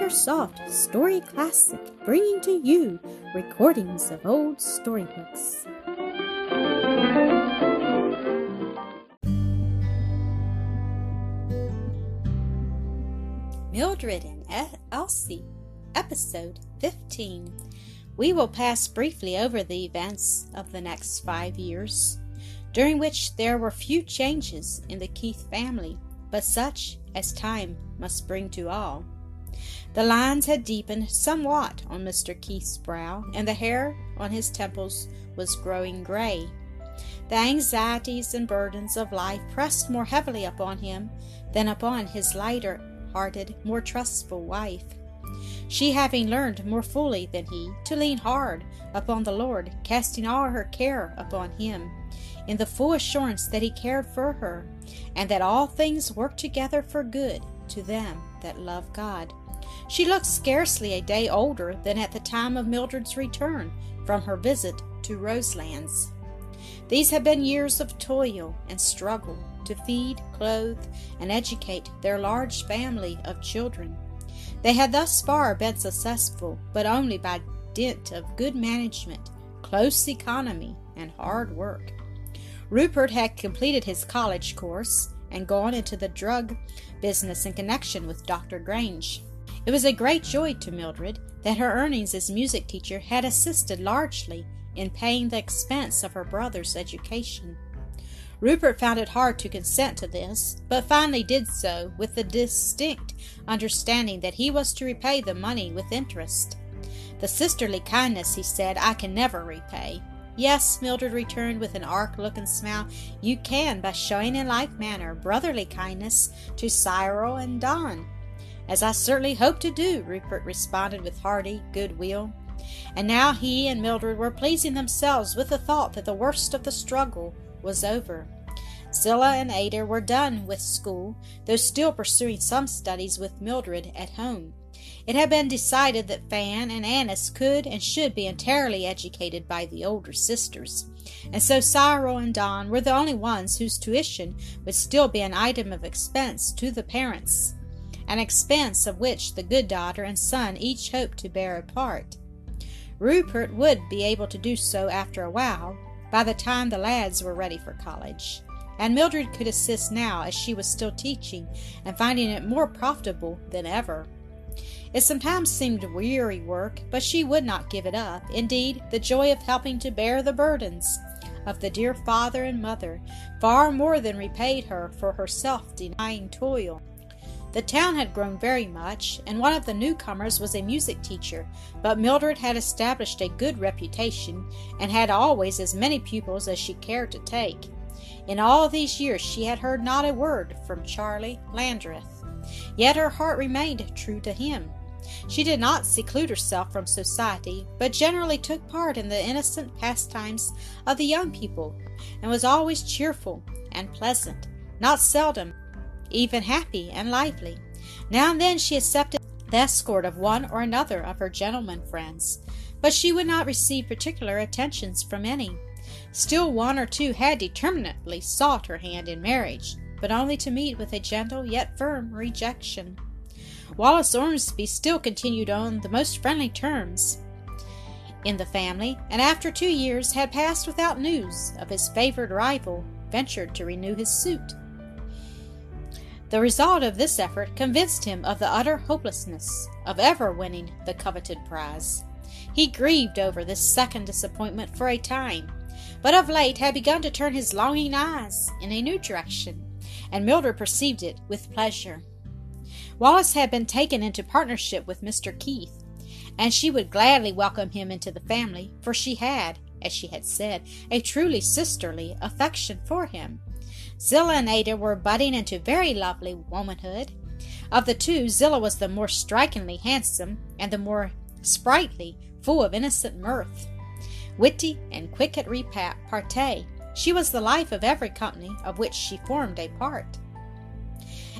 AcreSoft Story Classic, bringing to you recordings of old storybooks. Mildred and Elsie, Episode 15. We will pass briefly over the events of the next five years, during which there were few changes in the Keith family, but such as time must bring to all. The lines had deepened somewhat on Mr. Keith's brow, and the hair on his temples was growing gray. The anxieties and burdens of life pressed more heavily upon him than upon his lighter hearted, more trustful wife. She having learned more fully than he to lean hard upon the Lord, casting all her care upon him, in the full assurance that he cared for her, and that all things work together for good to them that love God. She looked scarcely a day older than at the time of Mildred's return from her visit to Roselands. These had been years of toil and struggle to feed, clothe, and educate their large family of children. They had thus far been successful, but only by dint of good management, close economy, and hard work. Rupert had completed his college course and gone into the drug business in connection with Dr. Grange. It was a great joy to Mildred that her earnings as music teacher had assisted largely in paying the expense of her brother's education. Rupert found it hard to consent to this, but finally did so with the distinct understanding that he was to repay the money with interest. The sisterly kindness, he said, I can never repay. Yes, Mildred returned with an arch look and smile, you can by showing in like manner brotherly kindness to Cyril and Don. As I certainly hope to do, Rupert responded with hearty good will. And now he and Mildred were pleasing themselves with the thought that the worst of the struggle was over. Zillah and Ada were done with school, though still pursuing some studies with Mildred at home. It had been decided that Fan and Annis could and should be entirely educated by the older sisters, and so Cyril and Don were the only ones whose tuition would still be an item of expense to the parents, an expense of which the good daughter and son each hoped to bear a part. Rupert would be able to do so after a while, by the time the lads were ready for college and Mildred could assist now as she was still teaching and finding it more profitable than ever. It sometimes seemed weary work, but she would not give it up. Indeed, the joy of helping to bear the burdens of the dear father and mother far more than repaid her for her self denying toil. The town had grown very much, and one of the newcomers was a music teacher, but Mildred had established a good reputation and had always as many pupils as she cared to take. In all these years she had heard not a word from Charlie Landreth, yet her heart remained true to him. She did not seclude herself from society, but generally took part in the innocent pastimes of the young people, and was always cheerful and pleasant, not seldom even happy and lively. Now and then she accepted the escort of one or another of her gentleman friends, but she would not receive particular attentions from any. Still one or two had determinately sought her hand in marriage, but only to meet with a gentle yet firm rejection. Wallace Ormsby still continued on the most friendly terms in the family, and after two years had passed without news of his favored rival, ventured to renew his suit. The result of this effort convinced him of the utter hopelessness of ever winning the coveted prize. He grieved over this second disappointment for a time, but of late had begun to turn his longing eyes in a new direction, and Mildred perceived it with pleasure. Wallace had been taken into partnership with Mr. Keith, and she would gladly welcome him into the family, for she had, as she had said, a truly sisterly affection for him. Zillah and Ada were budding into very lovely womanhood. Of the two, Zillah was the more strikingly handsome, and the more sprightly, full of innocent mirth witty and quick at repartee. She was the life of every company of which she formed a part.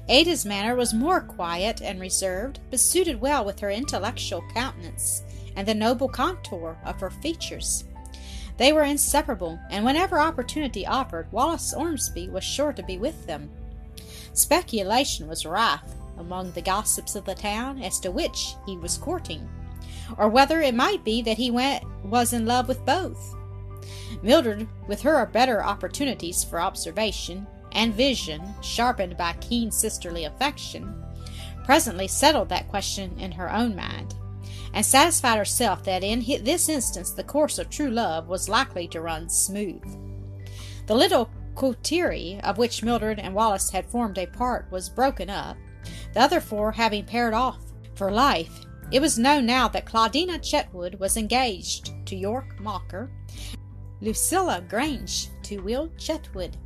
Ada's manner was more quiet and reserved, but suited well with her intellectual countenance and the noble contour of her features. They were inseparable, and whenever opportunity offered, Wallace Ormsby was sure to be with them. Speculation was rife among the gossips of the town as to which he was courting, or whether it might be that he went, was in love with both. Mildred, with her better opportunities for observation and vision, sharpened by keen sisterly affection, presently settled that question in her own mind, and satisfied herself that in this instance the course of true love was likely to run smooth. The little coterie of which Mildred and Wallace had formed a part was broken up, the other four having paired off for life. It was known now that Claudina Chetwood was engaged to York Mocker, Lucilla Grange to Will Chetwood.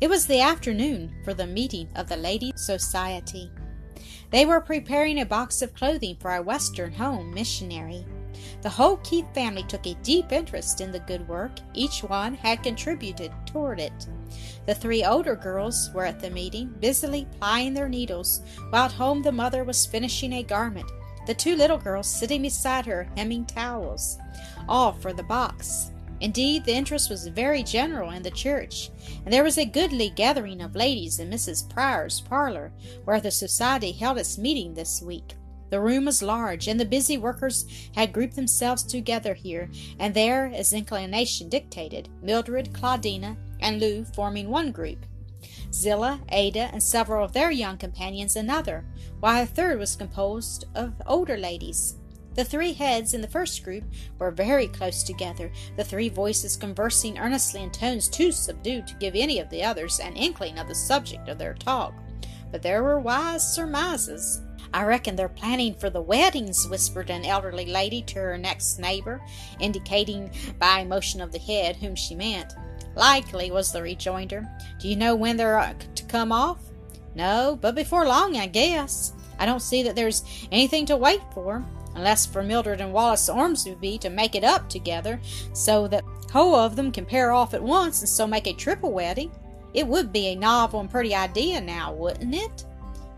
It was the afternoon for the meeting of the Ladies' Society. They were preparing a box of clothing for a Western home missionary. The whole Keith family took a deep interest in the good work each one had contributed toward it. The three older girls were at the meeting, busily plying their needles, while at home the mother was finishing a garment, the two little girls sitting beside her hemming towels, all for the box. Indeed, the interest was very general in the church, and there was a goodly gathering of ladies in Mrs. Pryor's parlor, where the society held its meeting this week. The room was large, and the busy workers had grouped themselves together here and there as inclination dictated, Mildred, Claudina, and Lou forming one group, Zillah, Ada, and several of their young companions another, while a third was composed of older ladies. The three heads in the first group were very close together, the three voices conversing earnestly in tones too subdued to give any of the others an inkling of the subject of their talk. But there were wise surmises. I reckon they're planning for the weddings, whispered an elderly lady to her next neighbor, indicating by a motion of the head whom she meant. Likely, was the rejoinder. Do you know when they're uh, to come off? No, but before long, I guess. I don't see that there's anything to wait for, unless for Mildred and Wallace Ormsby to make it up together, so that whole of them can pair off at once and so make a triple wedding. It would be a novel and pretty idea now, wouldn't it?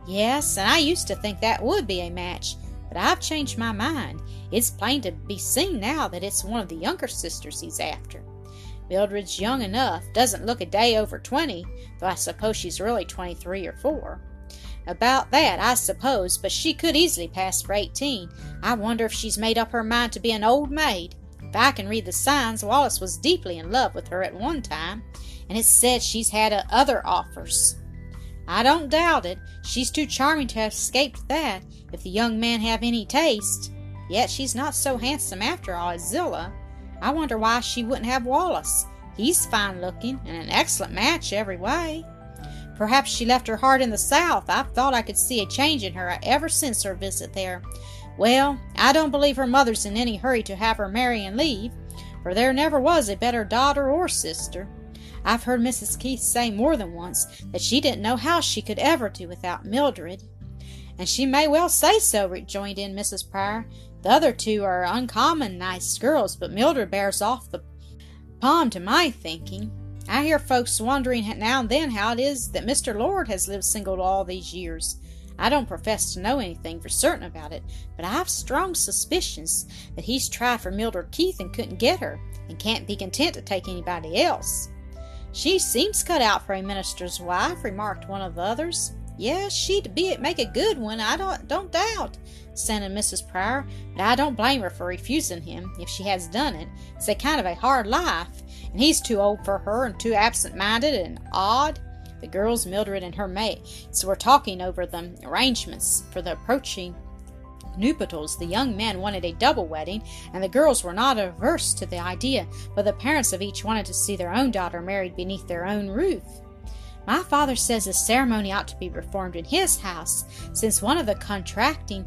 Yes, and I used to think that would be a match, but I've changed my mind. It's plain to be seen now that it's one of the younger sisters he's after. Mildred's young enough, doesn't look a day over twenty, though I suppose she's really twenty-three or four. About that, I suppose, but she could easily pass for eighteen. I wonder if she's made up her mind to be an old maid. If I can read the signs, Wallace was deeply in love with her at one time, and it's said she's had uh, other offers. I don't doubt it. She's too charming to have escaped that, if the young man have any taste. Yet she's not so handsome after all as Zillah. I wonder why she wouldn't have Wallace. He's fine looking and an excellent match every way. Perhaps she left her heart in the South. I've thought I could see a change in her ever since her visit there. Well, I don't believe her mother's in any hurry to have her marry and leave, for there never was a better daughter or sister. I've heard Mrs. Keith say more than once that she didn't know how she could ever do without Mildred. And she may well say so, rejoined in Mrs. Pryor. The other two are uncommon nice girls, but Mildred bears off the palm to my thinking. I hear folks wondering now and then how it is that Mr. Lord has lived single all these years. I don't profess to know anything for certain about it, but I've strong suspicions that he's tried for Mildred Keith and couldn't get her, and can't be content to take anybody else. She seems cut out for a minister's wife, remarked one of the others. Yes, she'd be make a good one, I don't don't doubt, assented Mrs. Pryor. But I don't blame her for refusing him, if she has done it. It's a kind of a hard life, and he's too old for her and too absent-minded and odd. The girls, Mildred and her mates, were talking over the arrangements for the approaching nuptials, the young men wanted a double wedding, and the girls were not averse to the idea, but the parents of each wanted to see their own daughter married beneath their own roof. My father says the ceremony ought to be performed in his house, since one of the contracting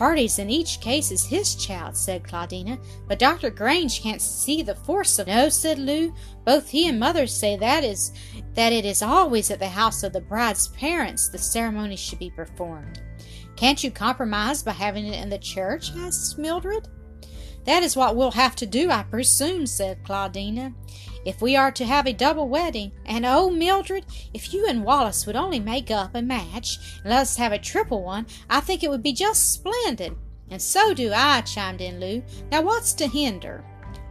parties in each case is his child, said Claudina. But Dr. Grange can't see the force of No, said Lou. Both he and mother say that is that it is always at the house of the bride's parents the ceremony should be performed. Can't you compromise by having it in the church? asked Mildred. That is what we'll have to do, I presume, said Claudina, if we are to have a double wedding. And oh, Mildred, if you and Wallace would only make up a match and let us have a triple one, I think it would be just splendid. And so do I, chimed in Lou. Now what's to hinder?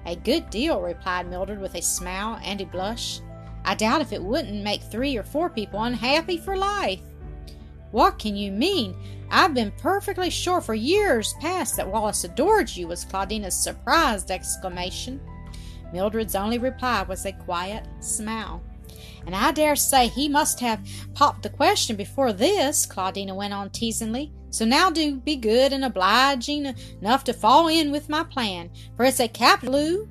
A good deal, replied Mildred with a smile and a blush. I doubt if it wouldn't make three or four people unhappy for life. What can you mean? I've been perfectly sure for years past that Wallace adored you, was Claudina's surprised exclamation. Mildred's only reply was a quiet smile. And I dare say he must have popped the question before this, Claudina went on teasingly. So now do be good and obliging enough to fall in with my plan, for it's a capital.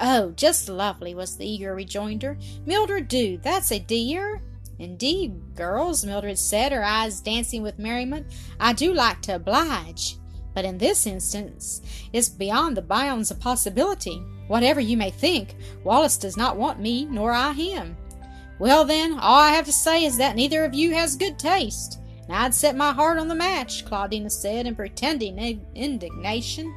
Oh, just lovely, was the eager rejoinder. Mildred, do. That's a dear. Indeed, girls, Mildred said, her eyes dancing with merriment, I do like to oblige. But in this instance, it's beyond the bounds of possibility. Whatever you may think, Wallace does not want me, nor I him. Well, then, all I have to say is that neither of you has good taste. And I'd set my heart on the match, Claudina said in pretending indignation.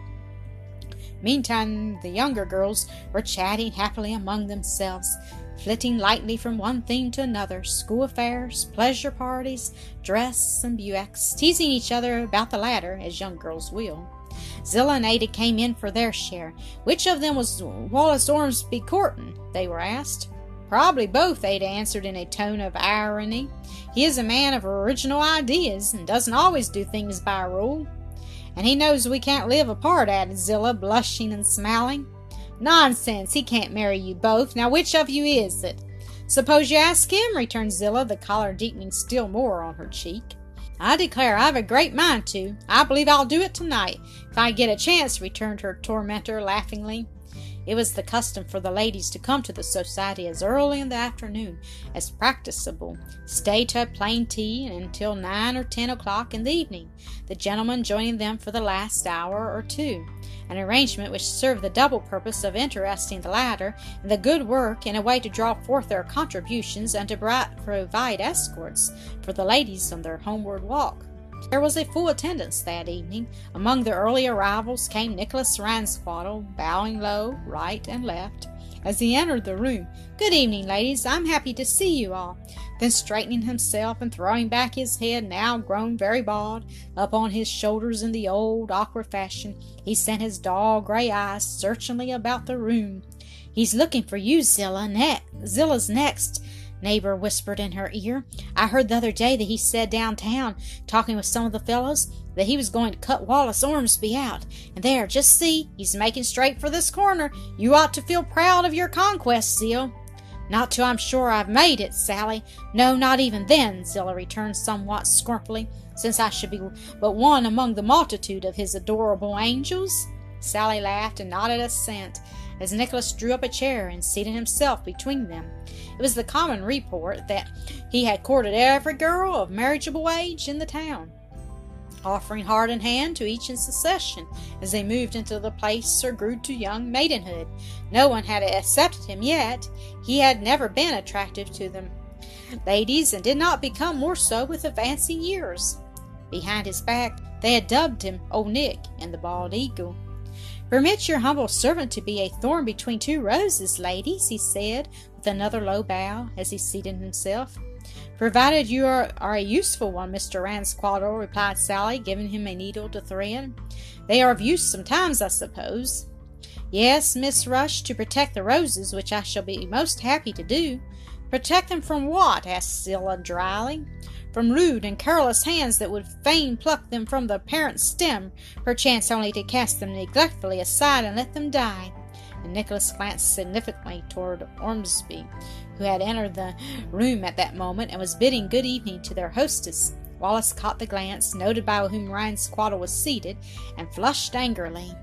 Meantime, the younger girls were chatting happily among themselves, flitting lightly from one theme to another school affairs, pleasure parties, dress, and Buicks, teasing each other about the latter, as young girls will. Zillah and Ada came in for their share. Which of them was Wallace Ormsby courting? they were asked. Probably both, Ada answered in a tone of irony. He is a man of original ideas and doesn't always do things by rule. And he knows we can't live apart, added Zillah, blushing and smiling. Nonsense, he can't marry you both. Now, which of you is it? Suppose you ask him, returned Zillah, the color deepening still more on her cheek. I declare I've a great mind to. I believe I'll do it tonight, if I get a chance, returned her tormentor laughingly. It was the custom for the ladies to come to the society as early in the afternoon as practicable, stay to plain tea until nine or ten o'clock in the evening, the gentlemen joining them for the last hour or two, an arrangement which served the double purpose of interesting the latter in the good work in a way to draw forth their contributions and to provide escorts for the ladies on their homeward walk. There was a full attendance that evening. Among the early arrivals came Nicholas Ransquattle, bowing low, right and left. As he entered the room, Good evening, ladies. I'm happy to see you all. Then, straightening himself and throwing back his head, now grown very bald, up on his shoulders in the old awkward fashion, he sent his dull gray eyes searchingly about the room. He's looking for you, Zillah. Ne- Zillah's next neighbor whispered in her ear. I heard the other day that he said downtown, talking with some of the fellows, that he was going to cut Wallace Ormsby out. And there, just see, he's making straight for this corner. You ought to feel proud of your conquest, Zil. Not till I'm sure I've made it, Sally. No, not even then, Zillah returned somewhat scornfully, since I should be but one among the multitude of his adorable angels. Sally laughed and nodded assent as Nicholas drew up a chair and seated himself between them. It was the common report that he had courted every girl of marriageable age in the town, offering heart and hand to each in succession as they moved into the place or grew to young maidenhood. No one had accepted him yet. He had never been attractive to them ladies and did not become more so with advancing years. Behind his back, they had dubbed him Old Nick and the Bald Eagle. Permit your humble servant to be a thorn between two roses, ladies, he said, with another low bow as he seated himself. Provided you are, are a useful one, Mr. Ransquattle, replied Sally, giving him a needle to thread. They are of use sometimes, I suppose. Yes, Miss Rush, to protect the roses, which I shall be most happy to do. Protect them from what? asked Zillah dryly from rude and careless hands that would fain pluck them from the parent stem, perchance only to cast them neglectfully aside and let them die. And Nicholas glanced significantly toward Ormsby, who had entered the room at that moment and was bidding good evening to their hostess. Wallace caught the glance, noted by whom Ryan Ransquattle was seated, and flushed angrily.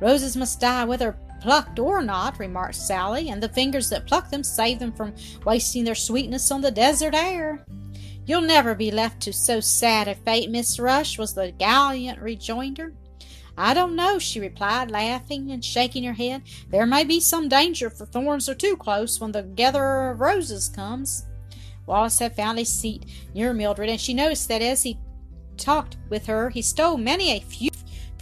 Roses must die whether plucked or not, remarked Sally, and the fingers that pluck them save them from wasting their sweetness on the desert air. You'll never be left to so sad a fate, Miss Rush, was the gallant rejoinder. I don't know, she replied, laughing and shaking her head. There may be some danger, for thorns are too close when the gatherer of roses comes. Wallace had found a seat near Mildred, and she noticed that as he talked with her, he stole many a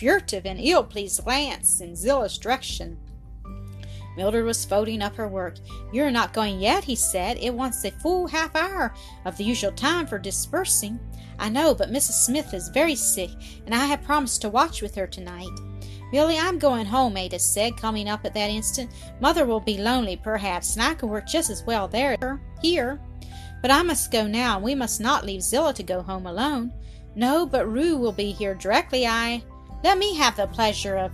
furtive and ill-pleased glance in Zillah's direction. Mildred was folding up her work. You're not going yet, he said. It wants a full half hour of the usual time for dispersing. I know, but Mrs. Smith is very sick, and I have promised to watch with her tonight. Milly, I'm going home, Ada said, coming up at that instant. Mother will be lonely, perhaps, and I can work just as well there here. But I must go now, and we must not leave Zillah to go home alone. No, but Rue will be here directly I. Let me have the pleasure of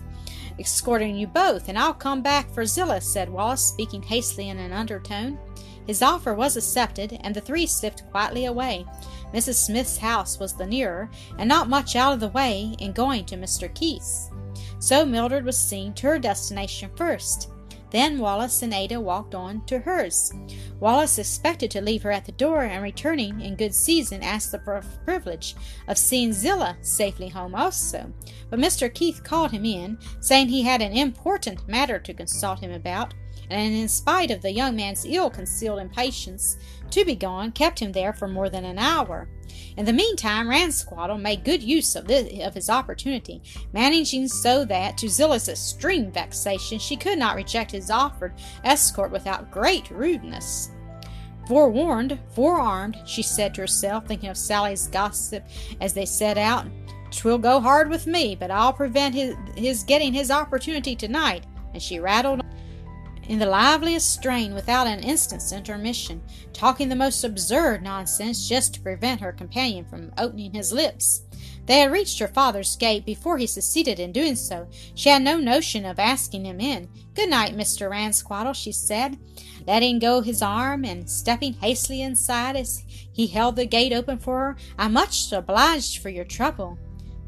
escorting you both, and I'll come back for Zillah, said Wallace, speaking hastily in an undertone. His offer was accepted, and the three slipped quietly away. Mrs. Smith's house was the nearer, and not much out of the way in going to Mr. Keith's. So Mildred was seen to her destination first. Then Wallace and Ada walked on to hers. Wallace expected to leave her at the door, and returning in good season asked the privilege of seeing Zillah safely home also. But Mr. Keith called him in, saying he had an important matter to consult him about, and in spite of the young man's ill concealed impatience to be gone, kept him there for more than an hour. In the meantime, Ransquattle made good use of, this, of his opportunity, managing so that, to Zillah's extreme vexation, she could not reject his offered escort without great rudeness. Forewarned, forearmed, she said to herself, thinking of Sally's gossip as they set out. "'Twill go hard with me, but I'll prevent his, his getting his opportunity tonight. And she rattled in the liveliest strain without an instant's intermission, talking the most absurd nonsense just to prevent her companion from opening his lips. They had reached her father's gate before he succeeded in doing so. She had no notion of asking him in. Good night, Mr. Ransquattle, she said, letting go his arm and stepping hastily inside as he held the gate open for her. I'm much obliged for your trouble.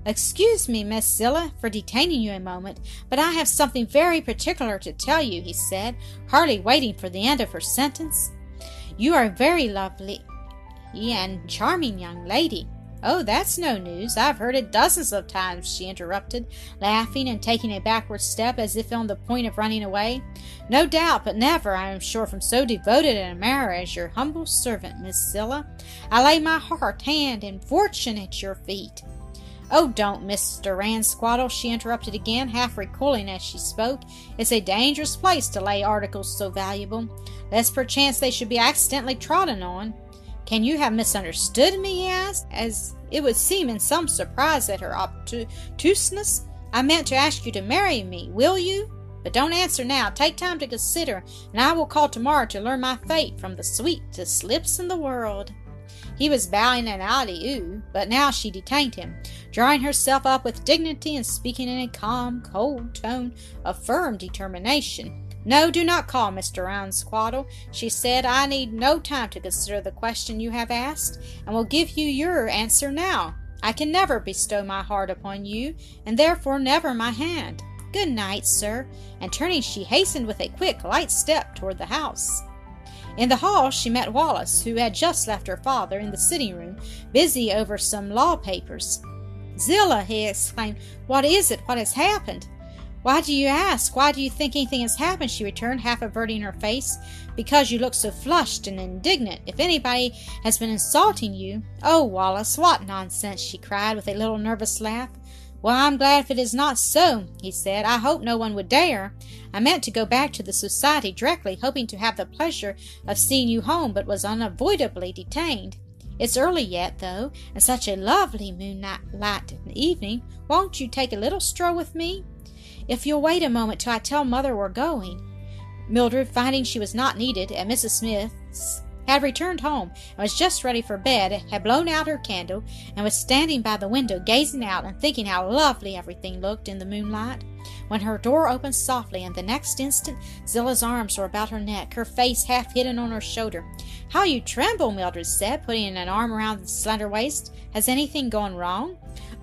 Excuse me, Miss Zillah, for detaining you a moment, but I have something very particular to tell you, he said, hardly waiting for the end of her sentence. You are a very lovely and charming young lady. Oh, that's no news. I've heard it dozens of times, she interrupted, laughing and taking a backward step as if on the point of running away. No doubt, but never, I am sure, from so devoted a marrow as your humble servant, Miss Zillah. I lay my heart, hand, and fortune at your feet. Oh, don't, Mr. Ransquattle, she interrupted again, half recoiling as she spoke. It's a dangerous place to lay articles so valuable, lest perchance they should be accidentally trodden on. Can you have misunderstood me? he asked, as it would seem in some surprise at her obtuseness. I meant to ask you to marry me. Will you? But don't answer now. Take time to consider, and I will call tomorrow to learn my fate from the sweetest lips in the world. He was bowing an adieu, but now she detained him, drawing herself up with dignity and speaking in a calm, cold tone of firm determination. No, do not call, Mr. Ransquattle, she said. I need no time to consider the question you have asked, and will give you your answer now. I can never bestow my heart upon you, and therefore never my hand. Good night, sir. And turning, she hastened with a quick, light step toward the house. In the hall she met Wallace, who had just left her father in the sitting room, busy over some law papers. Zillah, he exclaimed, what is it? What has happened? Why do you ask? Why do you think anything has happened? she returned, half averting her face. Because you look so flushed and indignant. If anybody has been insulting you. Oh, Wallace, what nonsense! she cried with a little nervous laugh. Well, I'm glad if it is not so, he said. I hope no one would dare. I meant to go back to the society directly, hoping to have the pleasure of seeing you home, but was unavoidably detained. It's early yet, though, and such a lovely moonlight evening. Won't you take a little stroll with me? If you'll wait a moment till I tell Mother we're going. Mildred, finding she was not needed at Mrs. Smith's, had returned home and was just ready for bed, had blown out her candle, and was standing by the window gazing out and thinking how lovely everything looked in the moonlight, when her door opened softly, and the next instant Zillah's arms were about her neck, her face half hidden on her shoulder. How you tremble, Mildred said, putting an arm around the slender waist. Has anything gone wrong?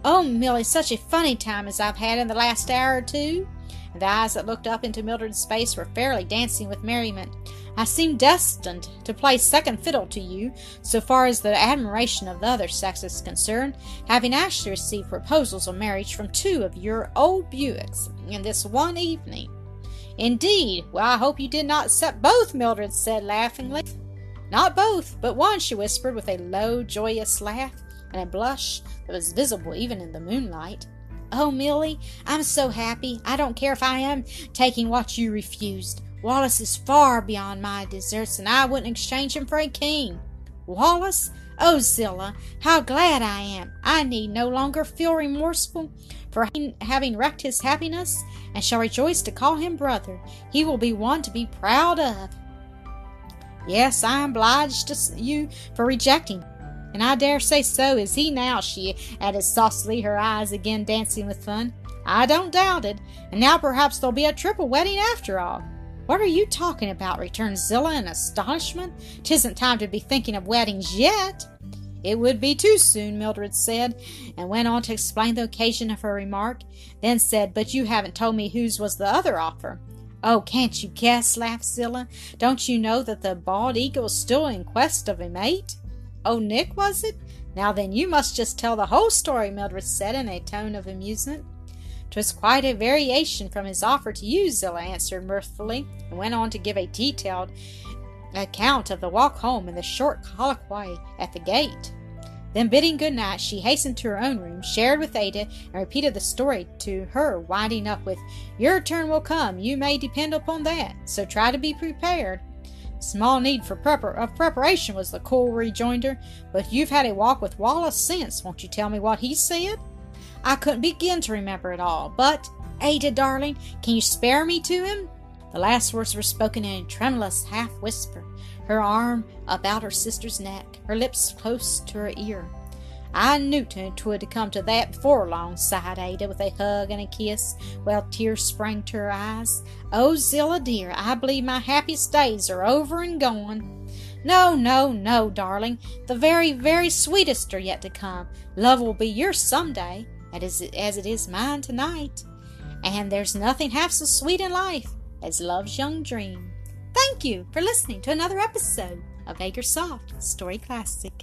Oh, Milly, such a funny time as I've had in the last hour or two. And the eyes that looked up into Mildred's face were fairly dancing with merriment. I seem destined to play second fiddle to you, so far as the admiration of the other sex is concerned, having actually received proposals of marriage from two of your old Buicks in this one evening. Indeed, well, I hope you did not accept both, Mildred said laughingly. Not both, but one, she whispered with a low, joyous laugh and a blush that was visible even in the moonlight. Oh, Milly, I'm so happy. I don't care if I am taking what you refused. Wallace is far beyond my deserts, and I wouldn't exchange him for a king. Wallace? Oh, Zillah, how glad I am! I need no longer feel remorseful for having wrecked his happiness, and shall rejoice to call him brother. He will be one to be proud of. Yes, I am obliged to you for rejecting. And I dare say so is he now, she added saucily, her eyes again dancing with fun. I don't doubt it. And now perhaps there'll be a triple wedding after all. What are you talking about? returned Zillah in astonishment. Tisn't time to be thinking of weddings yet. It would be too soon, Mildred said, and went on to explain the occasion of her remark, then said, But you haven't told me whose was the other offer. Oh, can't you guess? laughed Zillah. Don't you know that the bald eagle is still in quest of a mate? Oh, Nick, was it? Now then, you must just tell the whole story, Mildred said in a tone of amusement. 'Twas quite a variation from his offer to you, Zillah answered mirthfully, and went on to give a detailed account of the walk home and the short colloquy at the gate. Then, bidding good night, she hastened to her own room, shared with Ada, and repeated the story to her, winding up with, Your turn will come, you may depend upon that, so try to be prepared. Small need for prepar- of preparation, was the cool rejoinder, but you've had a walk with Wallace since. Won't you tell me what he said? I couldn't begin to remember it all, but, Ada, darling, can you spare me to him? The last words were spoken in a tremulous half whisper, her arm about her sister's neck, her lips close to her ear. I knew 'twould come to that before long, sighed Ada with a hug and a kiss, while tears sprang to her eyes. Oh, Zillah dear, I believe my happiest days are over and gone. No, no, no, darling. The very, very sweetest are yet to come. Love will be yours some day, as it is mine tonight. And there's nothing half so sweet in life as love's young dream. Thank you for listening to another episode of Soft Story Classic.